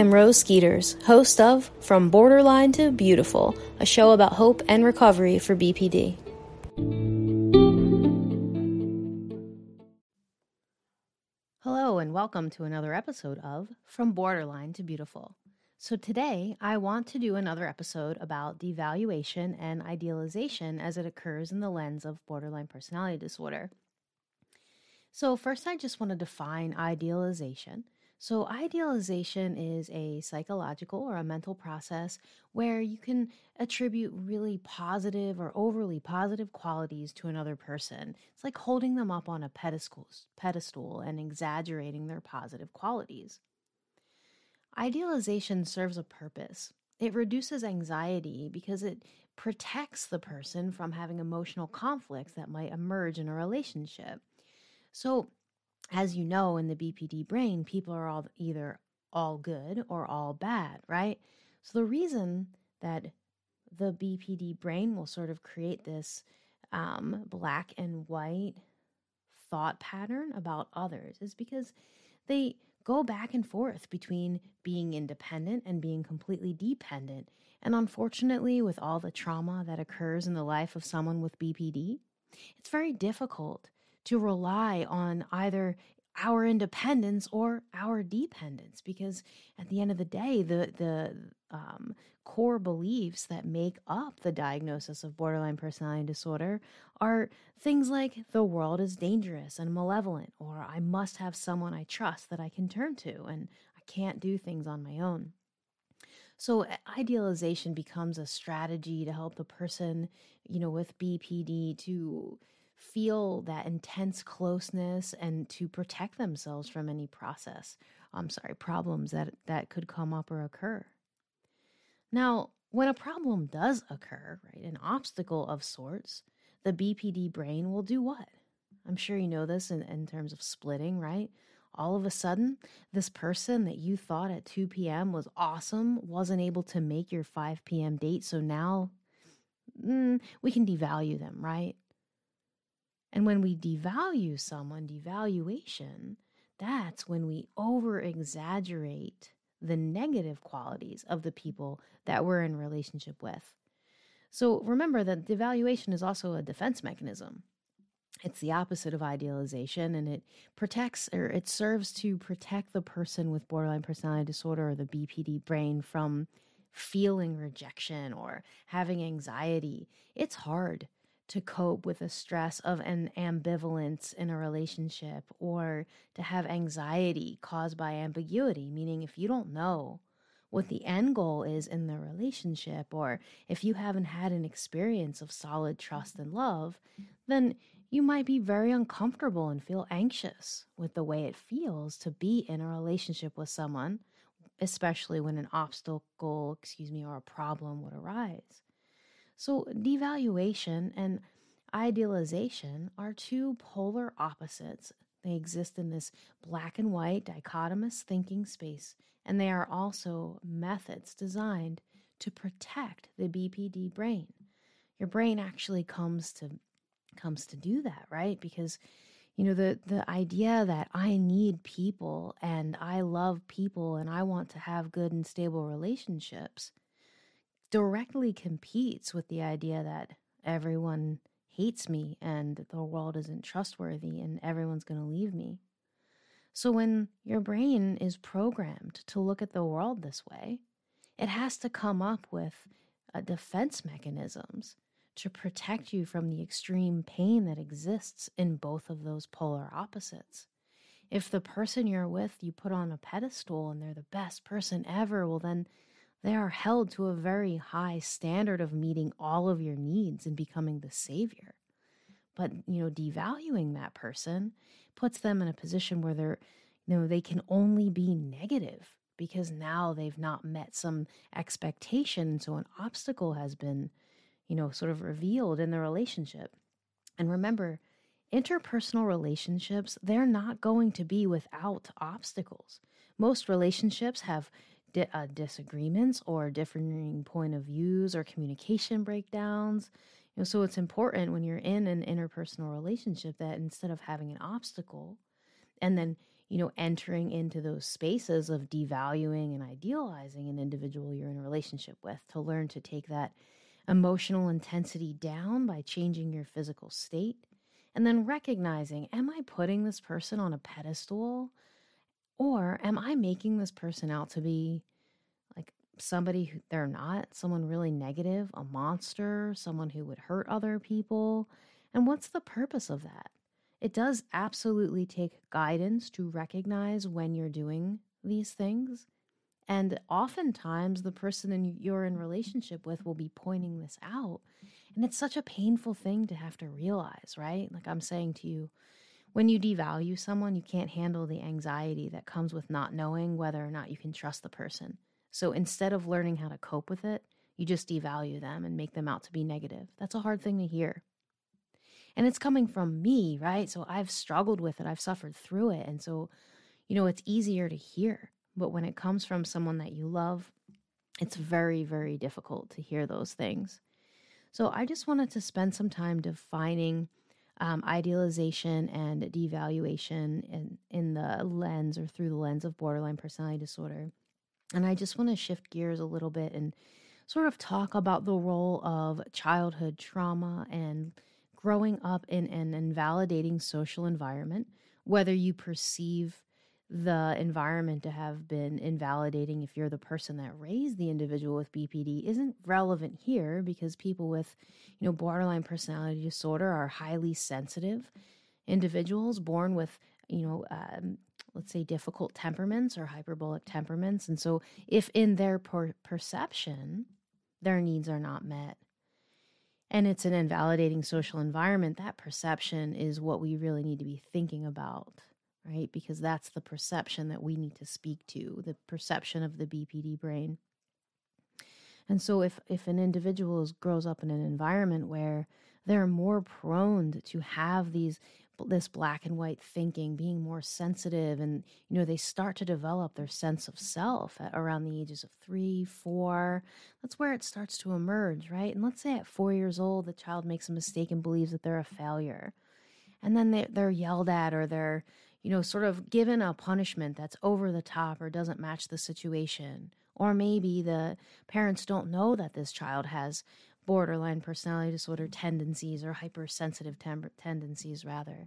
I'm Rose Skeeters, host of From Borderline to Beautiful, a show about hope and recovery for BPD. Hello, and welcome to another episode of From Borderline to Beautiful. So, today I want to do another episode about devaluation and idealization as it occurs in the lens of borderline personality disorder. So, first, I just want to define idealization. So, idealization is a psychological or a mental process where you can attribute really positive or overly positive qualities to another person. It's like holding them up on a pedestal, and exaggerating their positive qualities. Idealization serves a purpose. It reduces anxiety because it protects the person from having emotional conflicts that might emerge in a relationship. So, as you know, in the BPD brain, people are all either all good or all bad, right? So the reason that the BPD brain will sort of create this um, black and white thought pattern about others is because they go back and forth between being independent and being completely dependent. And unfortunately, with all the trauma that occurs in the life of someone with BPD, it's very difficult to rely on either our independence or our dependence because at the end of the day the the um, core beliefs that make up the diagnosis of borderline personality disorder are things like the world is dangerous and malevolent or i must have someone i trust that i can turn to and i can't do things on my own. So idealization becomes a strategy to help the person you know with bpd to feel that intense closeness and to protect themselves from any process i'm sorry problems that that could come up or occur. Now when a problem does occur right an obstacle of sorts the bpd brain will do what? I'm sure you know this in, in terms of splitting right? All of a sudden this person that you thought at 2 p.m was awesome wasn't able to make your 5 p.m date so now mm, we can devalue them right and when we devalue someone, devaluation, that's when we over exaggerate the negative qualities of the people that we're in relationship with. So remember that devaluation is also a defense mechanism. It's the opposite of idealization and it protects or it serves to protect the person with borderline personality disorder or the BPD brain from feeling rejection or having anxiety. It's hard to cope with the stress of an ambivalence in a relationship or to have anxiety caused by ambiguity, meaning if you don't know what the end goal is in the relationship, or if you haven't had an experience of solid trust and love, then you might be very uncomfortable and feel anxious with the way it feels to be in a relationship with someone, especially when an obstacle, excuse me, or a problem would arise. So, devaluation and idealization are two polar opposites. They exist in this black and white dichotomous thinking space, and they are also methods designed to protect the BPD brain. Your brain actually comes to comes to do that, right? Because you know the the idea that I need people and I love people and I want to have good and stable relationships directly competes with the idea that everyone hates me and the world isn't trustworthy and everyone's going to leave me. So when your brain is programmed to look at the world this way, it has to come up with uh, defense mechanisms to protect you from the extreme pain that exists in both of those polar opposites. If the person you're with you put on a pedestal and they're the best person ever, well, then they are held to a very high standard of meeting all of your needs and becoming the savior. But, you know, devaluing that person puts them in a position where they're, you know, they can only be negative because now they've not met some expectation. So an obstacle has been, you know, sort of revealed in the relationship. And remember, interpersonal relationships, they're not going to be without obstacles. Most relationships have di- uh, disagreements or differing point of views or communication breakdowns. You know, so it's important when you're in an interpersonal relationship that instead of having an obstacle and then you know, entering into those spaces of devaluing and idealizing an individual you're in a relationship with to learn to take that emotional intensity down by changing your physical state. And then recognizing, am I putting this person on a pedestal? Or am I making this person out to be like somebody who they're not, someone really negative, a monster, someone who would hurt other people? And what's the purpose of that? It does absolutely take guidance to recognize when you're doing these things. And oftentimes, the person you're in relationship with will be pointing this out. And it's such a painful thing to have to realize, right? Like I'm saying to you, when you devalue someone, you can't handle the anxiety that comes with not knowing whether or not you can trust the person. So instead of learning how to cope with it, you just devalue them and make them out to be negative. That's a hard thing to hear. And it's coming from me, right? So I've struggled with it, I've suffered through it. And so, you know, it's easier to hear. But when it comes from someone that you love, it's very, very difficult to hear those things. So I just wanted to spend some time defining um, idealization and devaluation in, in the lens or through the lens of borderline personality disorder. And I just want to shift gears a little bit and sort of talk about the role of childhood trauma and growing up in an invalidating social environment, whether you perceive the environment to have been invalidating if you're the person that raised the individual with BPD isn't relevant here because people with, you know, borderline personality disorder are highly sensitive individuals born with, you know, um, let's say difficult temperaments or hyperbolic temperaments. And so if in their per- perception their needs are not met, and it's an invalidating social environment, that perception is what we really need to be thinking about, right? Because that's the perception that we need to speak to, the perception of the BPD brain. And so if if an individual grows up in an environment where they're more prone to have these this black and white thinking, being more sensitive, and you know they start to develop their sense of self around the ages of three, four. That's where it starts to emerge, right? And let's say at four years old, the child makes a mistake and believes that they're a failure, and then they, they're yelled at or they're you know sort of given a punishment that's over the top or doesn't match the situation. Or maybe the parents don't know that this child has borderline personality disorder tendencies or hypersensitive tem- tendencies rather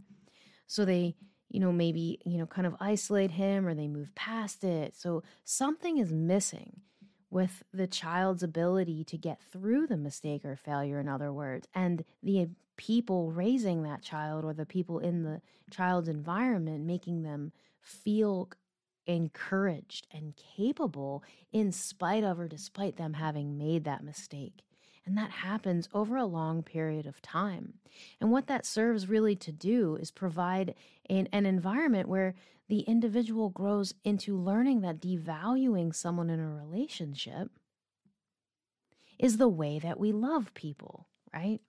so they you know maybe you know kind of isolate him or they move past it so something is missing with the child's ability to get through the mistake or failure in other words and the people raising that child or the people in the child's environment making them feel encouraged and capable in spite of or despite them having made that mistake and that happens over a long period of time. And what that serves really to do is provide an, an environment where the individual grows into learning that devaluing someone in a relationship is the way that we love people, right?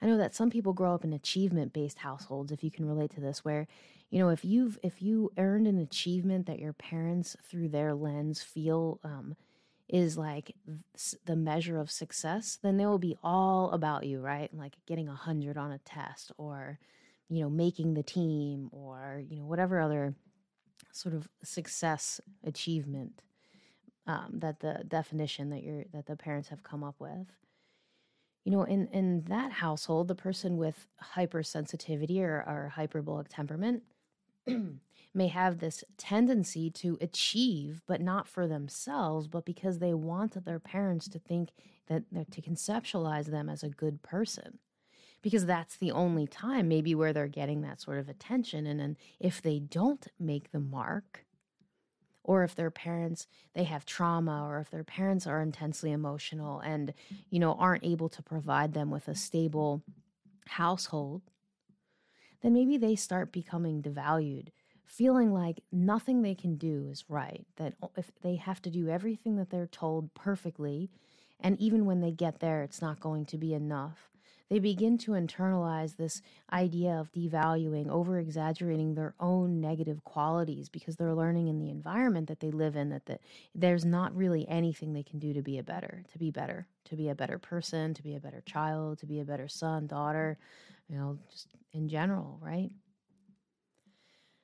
I know that some people grow up in achievement based households if you can relate to this where you know if you've if you earned an achievement that your parents through their lens feel um, is like the measure of success, then they will be all about you, right? Like getting a hundred on a test or, you know, making the team or, you know, whatever other sort of success achievement um, that the definition that you're that the parents have come up with. You know, in in that household, the person with hypersensitivity or, or hyperbolic temperament may have this tendency to achieve, but not for themselves, but because they want their parents to think that they're to conceptualize them as a good person. Because that's the only time, maybe, where they're getting that sort of attention. And then if they don't make the mark, or if their parents they have trauma or if their parents are intensely emotional and you know aren't able to provide them with a stable household then maybe they start becoming devalued feeling like nothing they can do is right, that if they have to do everything that they're told perfectly, and even when they get there, it's not going to be enough. They begin to internalize this idea of devaluing, over exaggerating their own negative qualities because they're learning in the environment that they live in that the, there's not really anything they can do to be a better, to be better, to be a better person, to be a better child, to be a better son, daughter, you know, just in general, right?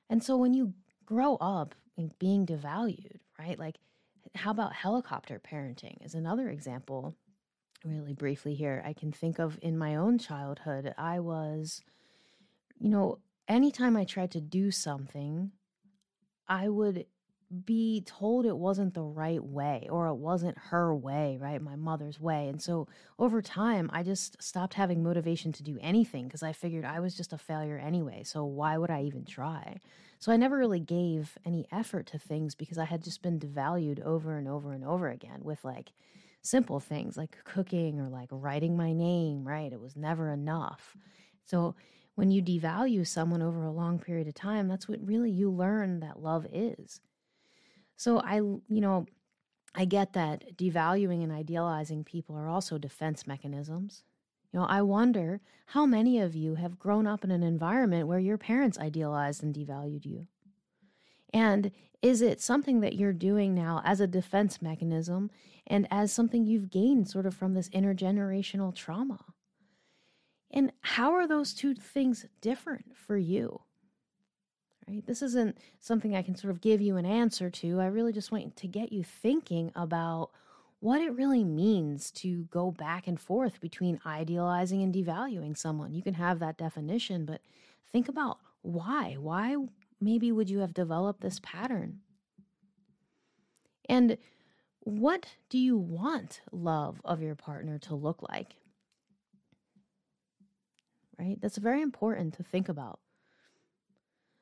And so when you grow up being devalued, right? Like, how about helicopter parenting is another example. Really briefly here, I can think of in my own childhood, I was, you know, anytime I tried to do something, I would be told it wasn't the right way or it wasn't her way, right? My mother's way. And so over time, I just stopped having motivation to do anything because I figured I was just a failure anyway. So why would I even try? So I never really gave any effort to things because I had just been devalued over and over and over again with like simple things like cooking or like writing my name, right? It was never enough. So when you devalue someone over a long period of time, that's what really you learn that love is. So I, you know, I get that devaluing and idealizing people are also defense mechanisms. You know, I wonder how many of you have grown up in an environment where your parents idealized and devalued you? And is it something that you're doing now as a defense mechanism and as something you've gained sort of from this intergenerational trauma? And how are those two things different for you? right? This isn't something I can sort of give you an answer to. I really just want to get you thinking about what it really means to go back and forth between idealizing and devaluing someone. You can have that definition, but think about why. Why maybe would you have developed this pattern? And what do you want love of your partner to look like? Right? That's very important to think about.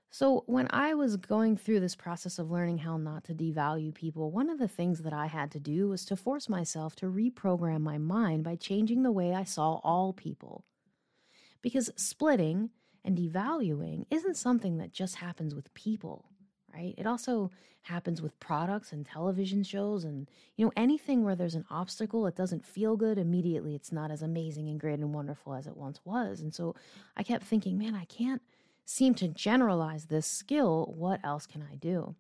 So, when I was going through this process of learning how not to devalue people, one of the things that I had to do was to force myself to reprogram my mind by changing the way I saw all people. Because splitting and devaluing isn't something that just happens with people, right? It also happens with products and television shows and you know anything where there's an obstacle it doesn't feel good immediately it's not as amazing and great and wonderful as it once was. And so I kept thinking, man, I can't seem to generalize this skill, what else can I do?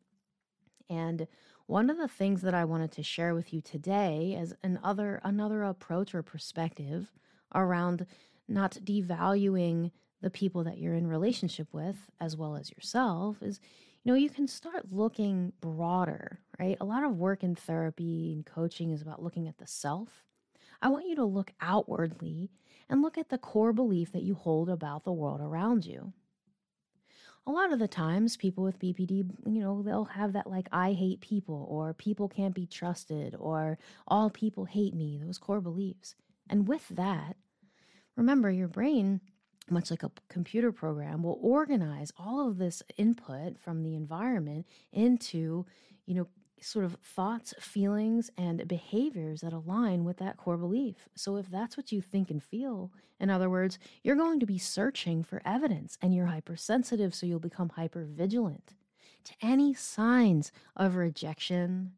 And one of the things that I wanted to share with you today as another another approach or perspective around not devaluing the people that you're in relationship with as well as yourself is you know you can start looking broader right? A lot of work in therapy and coaching is about looking at the self. I want you to look outwardly and look at the core belief that you hold about the world around you. A lot of the times people with BPD, you know, they'll have that like, I hate people, or people can't be trusted, or all people hate me, those core beliefs. And with that, remember your brain, much like a computer program, will organize all of this input from the environment into, you know, sort of thoughts, feelings, and behaviors that align with that core belief. So, if that's what you think and feel, in other words, you're going to be searching for evidence and you're hypersensitive, so you'll become hyper vigilant to any signs of rejection,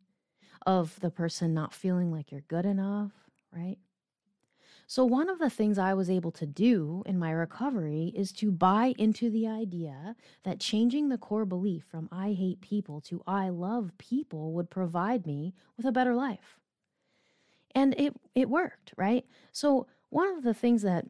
of the person not feeling like you're good enough, right? So, one of the things I was able to do in my recovery is to buy into the idea that changing the core belief from I hate people to I love people would provide me with a better life. And it, it worked, right? So, one of the things that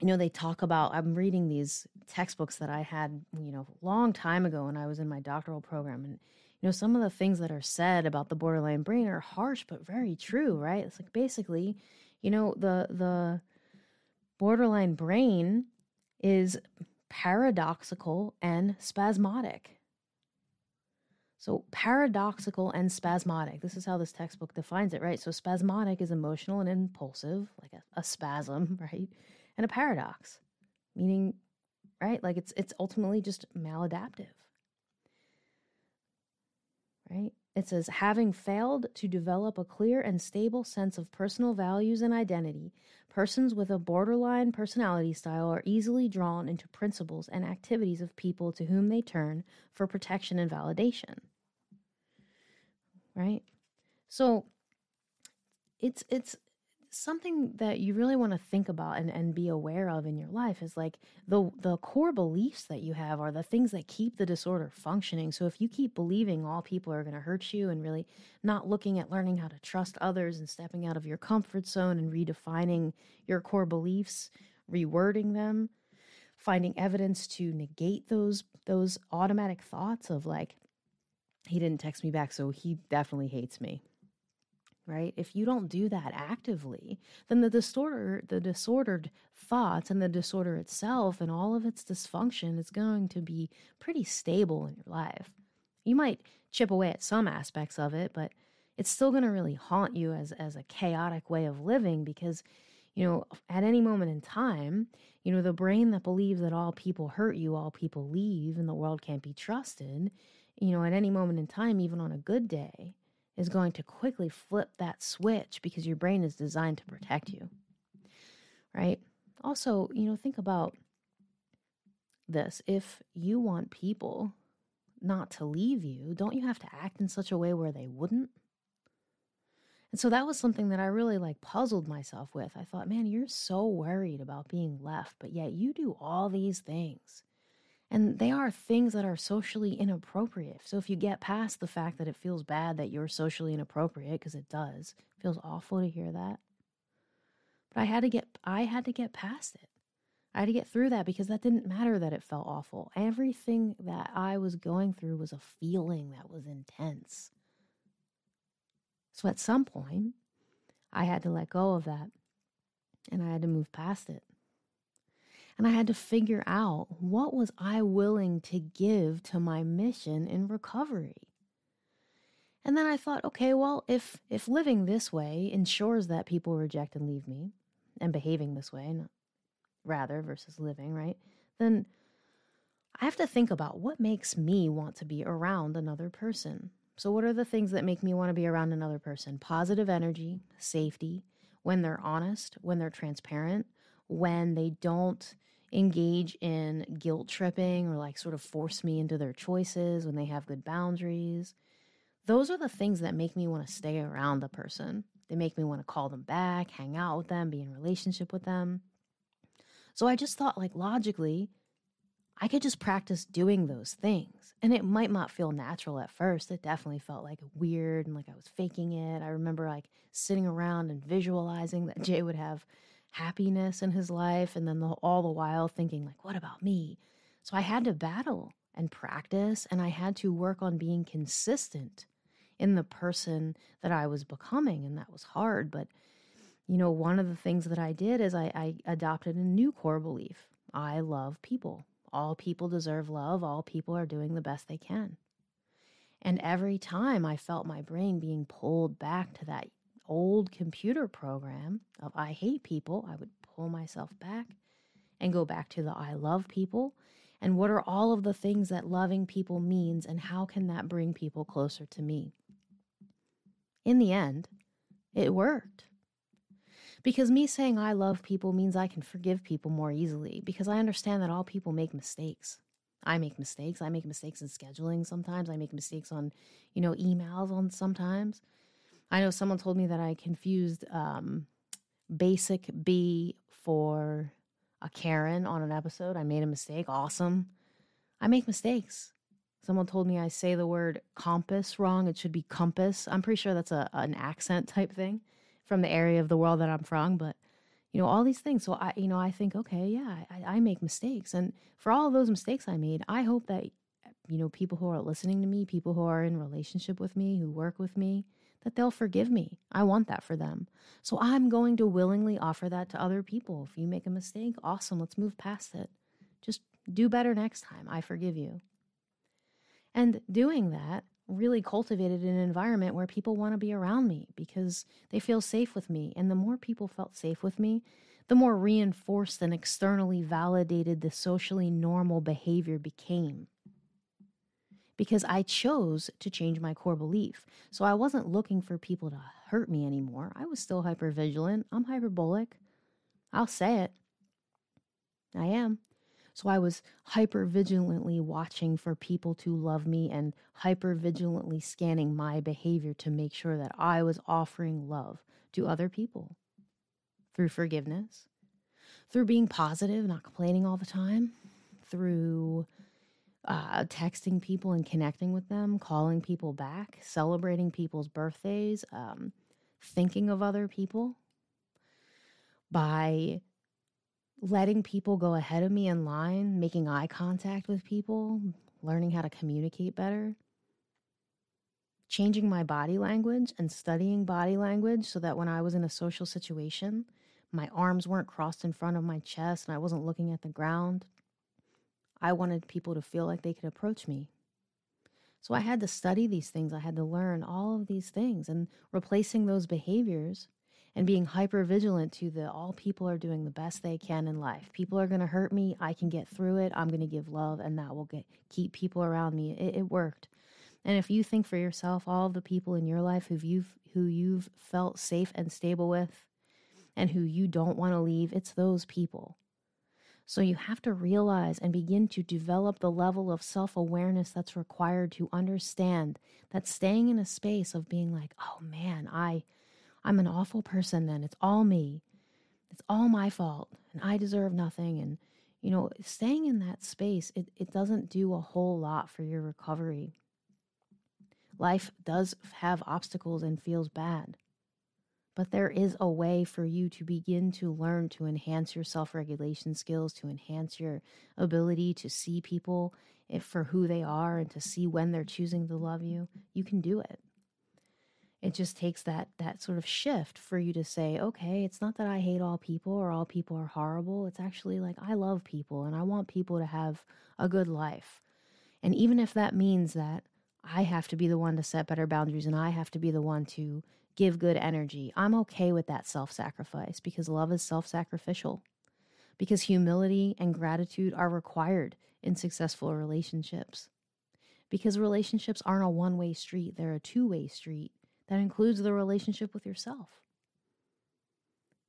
you know they talk about i'm reading these textbooks that i had you know a long time ago when i was in my doctoral program and you know some of the things that are said about the borderline brain are harsh but very true right it's like basically you know the the borderline brain is paradoxical and spasmodic. So paradoxical and spasmodic this is how this textbook defines it right? So spasmodic is emotional and impulsive like a, a spasm right? And a paradox meaning right? Like it's it's ultimately just maladaptive right it says, having failed to develop a clear and stable sense of personal values and identity, persons with a borderline personality style are easily drawn into principles and activities of people to whom they turn for protection and validation. Right? So it's it's something that you really want to think about and, and be aware of in your life is like the the core beliefs that you have are the things that keep the disorder functioning. So if you keep believing all people are going to hurt you and really not looking at learning how to trust others and stepping out of your comfort zone and redefining your core beliefs rewording them finding evidence to negate those those automatic thoughts of like he didn't text me back so he definitely hates me right? If you don't do that actively then the disorder the disordered thoughts and the disorder itself and all of its dysfunction is going to be pretty stable in your life. You might chip away at some aspects of it but it's still going to really haunt you as as a chaotic way of living because you know at any moment in time you know the brain that believes that all people hurt you all people leave and the world can't be trusted you know at any moment in time even on a good day is going to quickly flip that switch because your brain is designed to protect you right also you know think about this if you want people not to leave you don't you have to act in such a way where they wouldn't and so that was something that I really like puzzled myself with. I thought, man, you're so worried about being left, but yet you do all these things. And they are things that are socially inappropriate. So if you get past the fact that it feels bad that you're socially inappropriate, because it does, it feels awful to hear that. But I had to get I had to get past it. I had to get through that because that didn't matter that it felt awful. Everything that I was going through was a feeling that was intense. So at some point, I had to let go of that and I had to move past it. And I had to figure out what was I willing to give to my mission in recovery. And then I thought, okay, well, if if living this way ensures that people reject and leave me and behaving this way, not, rather versus living, right? Then I have to think about what makes me want to be around another person. So, what are the things that make me want to be around another person? Positive energy, safety, when they're honest, when they're transparent, when they don't engage in guilt tripping or like sort of force me into their choices, when they have good boundaries. Those are the things that make me want to stay around the person. They make me want to call them back, hang out with them, be in relationship with them. So I just thought, like, logically, I could just practice doing those things. And it might not feel natural at first. It definitely felt like weird and like I was faking it. I remember like sitting around and visualizing that Jay would have happiness in his life and then the, all the while thinking like what about me? So I had to battle and practice and I had to work on being consistent in the person that I was becoming and that was hard, but you know, one of the things that I did is I, I adopted a new core belief. I love people. All people deserve love. All people are doing the best they can. And every time I felt my brain being pulled back to that old computer program of I hate people, I would pull myself back and go back to the I love people. And what are all of the things that loving people means, and how can that bring people closer to me? In the end, it worked. Because me saying I love people means I can forgive people more easily because I understand that all people make mistakes. I make mistakes. I make mistakes in scheduling sometimes. I make mistakes on, you know, emails on sometimes. I know someone told me that I confused um, basic B for a Karen on an episode. I made a mistake. Awesome. I make mistakes. Someone told me I say the word compass wrong. It should be compass. I'm pretty sure that's a an accent type thing from the area of the world that I'm from, but you know, all these things. So I, you know, I think, okay, yeah, I, I make mistakes. And for all those mistakes I made, I hope that, you know, people who are listening to me, people who are in relationship with me, who work with me, that they'll forgive me. I want that for them. So I'm going to willingly offer that to other people. If you make a mistake, awesome, let's move past it. Just do better next time. I forgive you. And doing that really cultivated an environment where people want to be around me because they feel safe with me. And the more people felt safe with me, the more reinforced and externally validated the socially normal behavior became. Because I chose to change my core belief. So I wasn't looking for people to hurt me anymore. I was still hyper vigilant. I'm hyperbolic. I'll say it. I am. So I was hyper vigilantly watching for people to love me and hyper vigilantly scanning my behavior to make sure that I was offering love to other people through forgiveness, through being positive, not complaining all the time, through uh, texting people and connecting with them, calling people back, celebrating people's birthdays, um, thinking of other people by letting people go ahead of me in line, making eye contact with people, learning how to communicate better, changing my body language and studying body language so that when I was in a social situation, my arms weren't crossed in front of my chest and I wasn't looking at the ground. I wanted people to feel like they could approach me. So I had to study these things. I had to learn all of these things and replacing those behaviors and being hyper vigilant to the all people are doing the best they can in life. People are going to hurt me. I can get through it. I'm going to give love and that will get keep people around me. It, it worked. And if you think for yourself, all the people in your life who you've who you've felt safe and stable with, and who you don't want to leave, it's those people. So you have to realize and begin to develop the level of self awareness that's required to understand that staying in a space of being like, oh man, I, I'm an awful person. Then it's all me. It's all my fault, and I deserve nothing. And you know, staying in that space, it, it doesn't do a whole lot for your recovery. Life does have obstacles and feels bad. But there is a way for you to begin to learn to enhance your self regulation skills, to enhance your ability to see people for who they are and to see when they're choosing to love you. You can do it. It just takes that that sort of shift for you to say, okay, it's not that I hate all people or all people are horrible. It's actually like I love people and I want people to have a good life. And even if that means that I have to be the one to set better boundaries and I have to be the one to give good energy. I'm okay with that self sacrifice because love is self sacrificial. Because humility and gratitude are required in successful relationships. Because relationships aren't a one way street, they're a two way street that includes the relationship with yourself.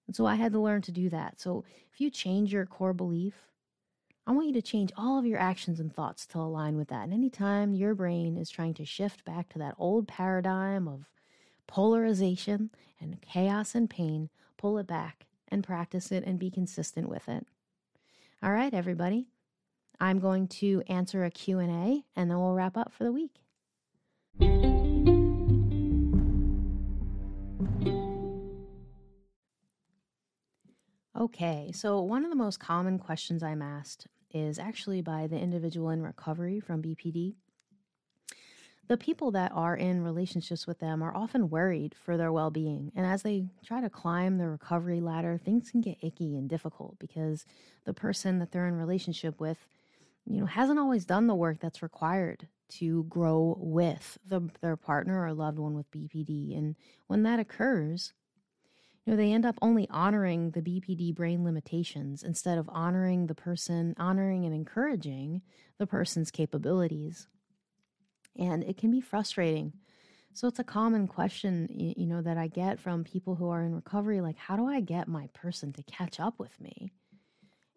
And so I had to learn to do that. So if you change your core belief, I want you to change all of your actions and thoughts to align with that. And anytime your brain is trying to shift back to that old paradigm of polarization and chaos and pain, pull it back and practice it and be consistent with it. All right, everybody. I'm going to answer a Q&A and then we'll wrap up for the week. Okay, so one of the most common questions I'm asked is actually by the individual in recovery from BPD the people that are in relationships with them are often worried for their well being. And as they try to climb the recovery ladder, things can get icky and difficult because the person that they're in relationship with, you know, hasn't always done the work that's required to grow with the, their partner or loved one with BPD. And when that occurs, you know, they end up only honoring the BPD brain limitations instead of honoring the person, honoring and encouraging the person's capabilities and it can be frustrating. So it's a common question, you know, that I get from people who are in recovery like how do I get my person to catch up with me?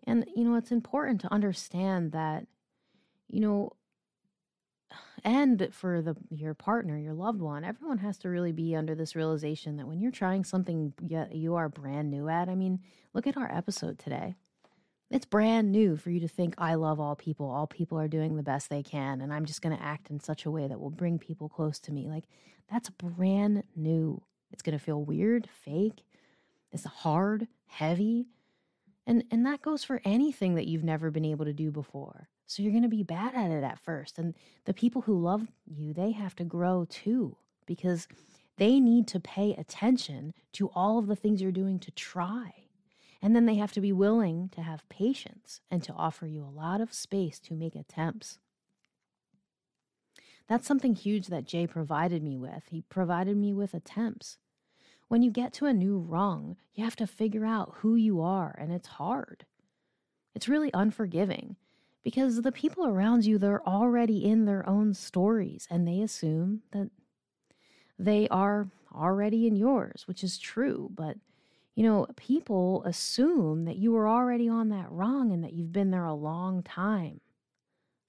And you know, it's important to understand that you know and for the your partner, your loved one, everyone has to really be under this realization that when you're trying something you are brand new at, I mean, look at our episode today. It's brand new for you to think, I love all people. All people are doing the best they can. And I'm just going to act in such a way that will bring people close to me. Like, that's brand new. It's going to feel weird, fake. It's hard, heavy. And, and that goes for anything that you've never been able to do before. So you're going to be bad at it at first. And the people who love you, they have to grow too because they need to pay attention to all of the things you're doing to try and then they have to be willing to have patience and to offer you a lot of space to make attempts. That's something huge that Jay provided me with. He provided me with attempts. When you get to a new rung, you have to figure out who you are, and it's hard. It's really unforgiving because the people around you, they're already in their own stories and they assume that they are already in yours, which is true, but you know, people assume that you were already on that rung and that you've been there a long time.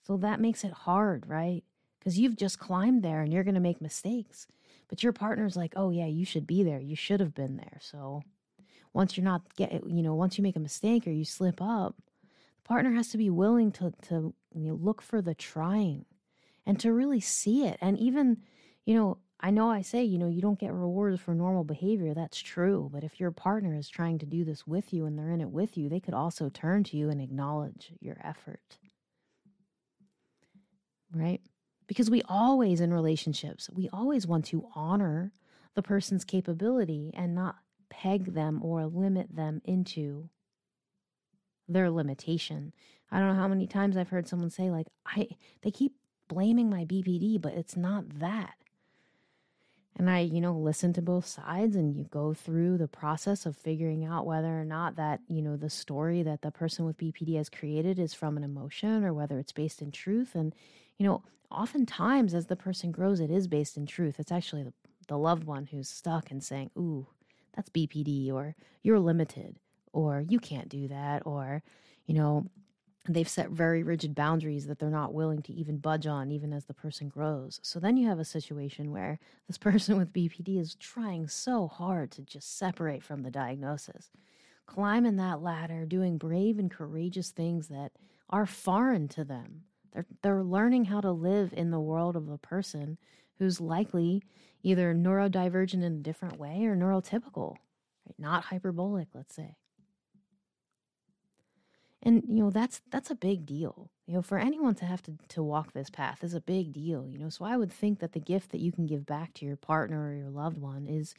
So that makes it hard, right? Because you've just climbed there and you're going to make mistakes. But your partner's like, oh, yeah, you should be there. You should have been there. So once you're not get, eh, you know, once you make a mistake or you slip up, the partner has to be willing to, to you know, look for the trying and to really see it. And even, you know, I know I say, you know, you don't get rewards for normal behavior. That's true. But if your partner is trying to do this with you and they're in it with you, they could also turn to you and acknowledge your effort. Right? Because we always, in relationships, we always want to honor the person's capability and not peg them or limit them into their limitation. I don't know how many times I've heard someone say, like, I, they keep blaming my BPD, but it's not that and I, you know, listen to both sides and you go through the process of figuring out whether or not that, you know, the story that the person with BPD has created is from an emotion or whether it's based in truth. And, you know, oftentimes as the person grows, it is based in truth. It's actually the, the loved one who's stuck and saying, Ooh, that's BPD, or you're limited, or you can't do that, or, you know, they've set very rigid boundaries that they're not willing to even budge on even as the person grows. So then you have a situation where this person with bpd is trying so hard to just separate from the diagnosis. Climbing that ladder doing brave and courageous things that are foreign to them. They're, they're learning how to live in the world of a person who's likely either neurodivergent in a different way or neurotypical right? not hyperbolic let's say and you know that's that's a big deal. You know for anyone to have to to walk this path is a big deal you know so i would think that the gift that you can give back to your partner or your loved one is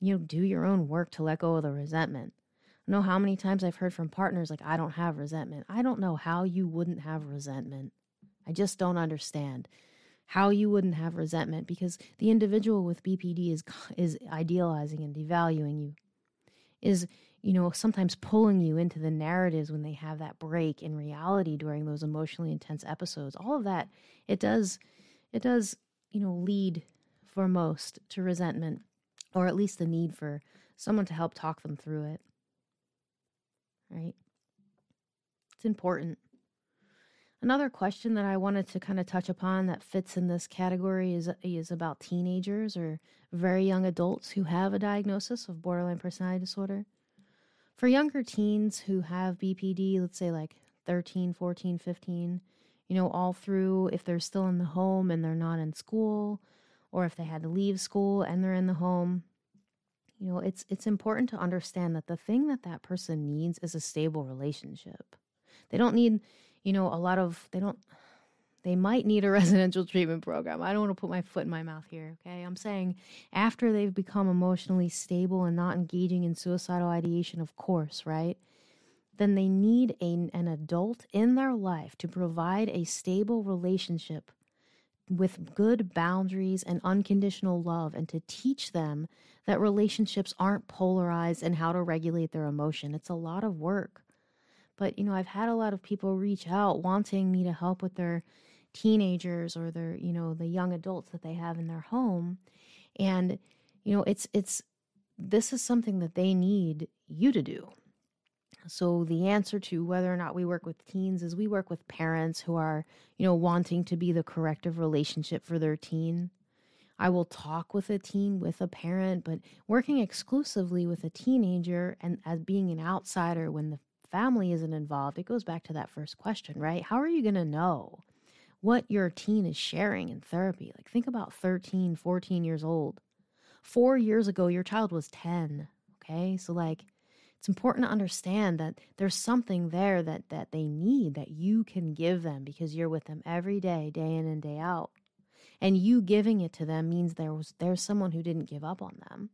you know do your own work to let go of the resentment. I know how many times i've heard from partners like i don't have resentment. I don't know how you wouldn't have resentment. I just don't understand how you wouldn't have resentment because the individual with bpd is is idealizing and devaluing you is you know, sometimes pulling you into the narratives when they have that break in reality during those emotionally intense episodes. All of that, it does, it does, you know, lead for most to resentment or at least the need for someone to help talk them through it. Right? It's important. Another question that I wanted to kind of touch upon that fits in this category is is about teenagers or very young adults who have a diagnosis of borderline personality disorder for younger teens who have BPD, let's say like 13, 14, 15, you know, all through if they're still in the home and they're not in school, or if they had to leave school and they're in the home, you know, it's it's important to understand that the thing that that person needs is a stable relationship. They don't need, you know, a lot of they don't they might need a residential treatment program. I don't want to put my foot in my mouth here, okay? I'm saying after they've become emotionally stable and not engaging in suicidal ideation, of course, right? Then they need a, an adult in their life to provide a stable relationship with good boundaries and unconditional love and to teach them that relationships aren't polarized and how to regulate their emotion. It's a lot of work. But, you know, I've had a lot of people reach out wanting me to help with their teenagers or their you know the young adults that they have in their home. And you know it's it's this is something that they need you to do. So the answer to whether or not we work with teens is we work with parents who are you know wanting to be the corrective relationship for their teen. I will talk with a teen, with a parent, but working exclusively with a teenager and as being an outsider when the family isn't involved, it goes back to that first question, right? How are you going to know what your teen is sharing in therapy. Like, think about 13, 14 years old. Four years ago, your child was 10. Okay. So, like, it's important to understand that there's something there that, that they need that you can give them because you're with them every day, day in and day out. And you giving it to them means there was there's someone who didn't give up on them.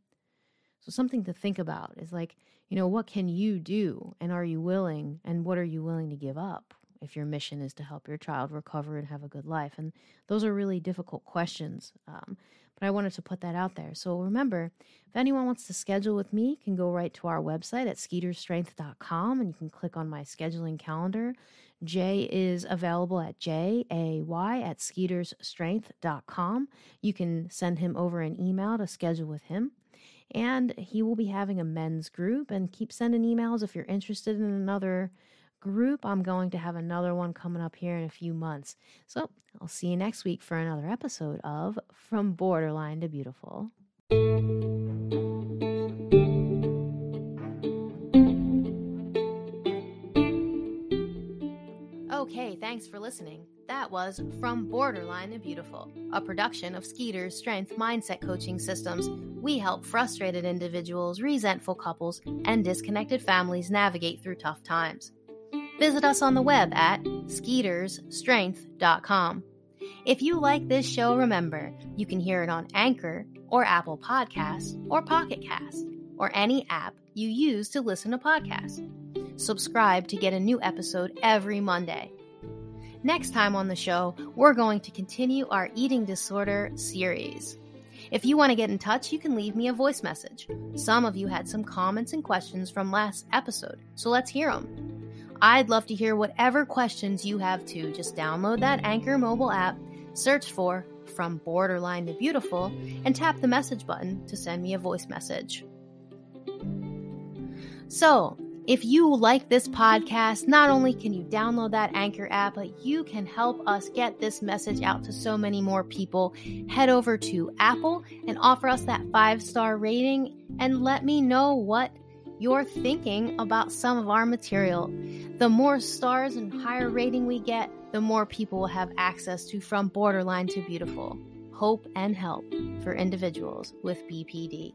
So something to think about is like, you know, what can you do and are you willing and what are you willing to give up? If your mission is to help your child recover and have a good life. And those are really difficult questions. Um, but I wanted to put that out there. So remember, if anyone wants to schedule with me, can go right to our website at skeetersstrength.com and you can click on my scheduling calendar. Jay is available at J A Y at skeetersstrength.com. You can send him over an email to schedule with him. And he will be having a men's group. And keep sending emails if you're interested in another group. I'm going to have another one coming up here in a few months. So I'll see you next week for another episode of From Borderline to Beautiful. Okay, thanks for listening. That was From Borderline to Beautiful, a production of Skeeter's Strength Mindset Coaching Systems. We help frustrated individuals, resentful couples, and disconnected families navigate through tough times. Visit us on the web at skeetersstrength.com. If you like this show, remember you can hear it on Anchor or Apple Podcasts or Pocket Cast or any app you use to listen to podcasts. Subscribe to get a new episode every Monday. Next time on the show, we're going to continue our eating disorder series. If you want to get in touch, you can leave me a voice message. Some of you had some comments and questions from last episode, so let's hear them. I'd love to hear whatever questions you have too. Just download that Anchor mobile app, search for From Borderline to Beautiful, and tap the message button to send me a voice message. So, if you like this podcast, not only can you download that Anchor app, but you can help us get this message out to so many more people. Head over to Apple and offer us that five star rating and let me know what you're thinking about some of our material. The more stars and higher rating we get, the more people will have access to From Borderline to Beautiful hope and help for individuals with BPD.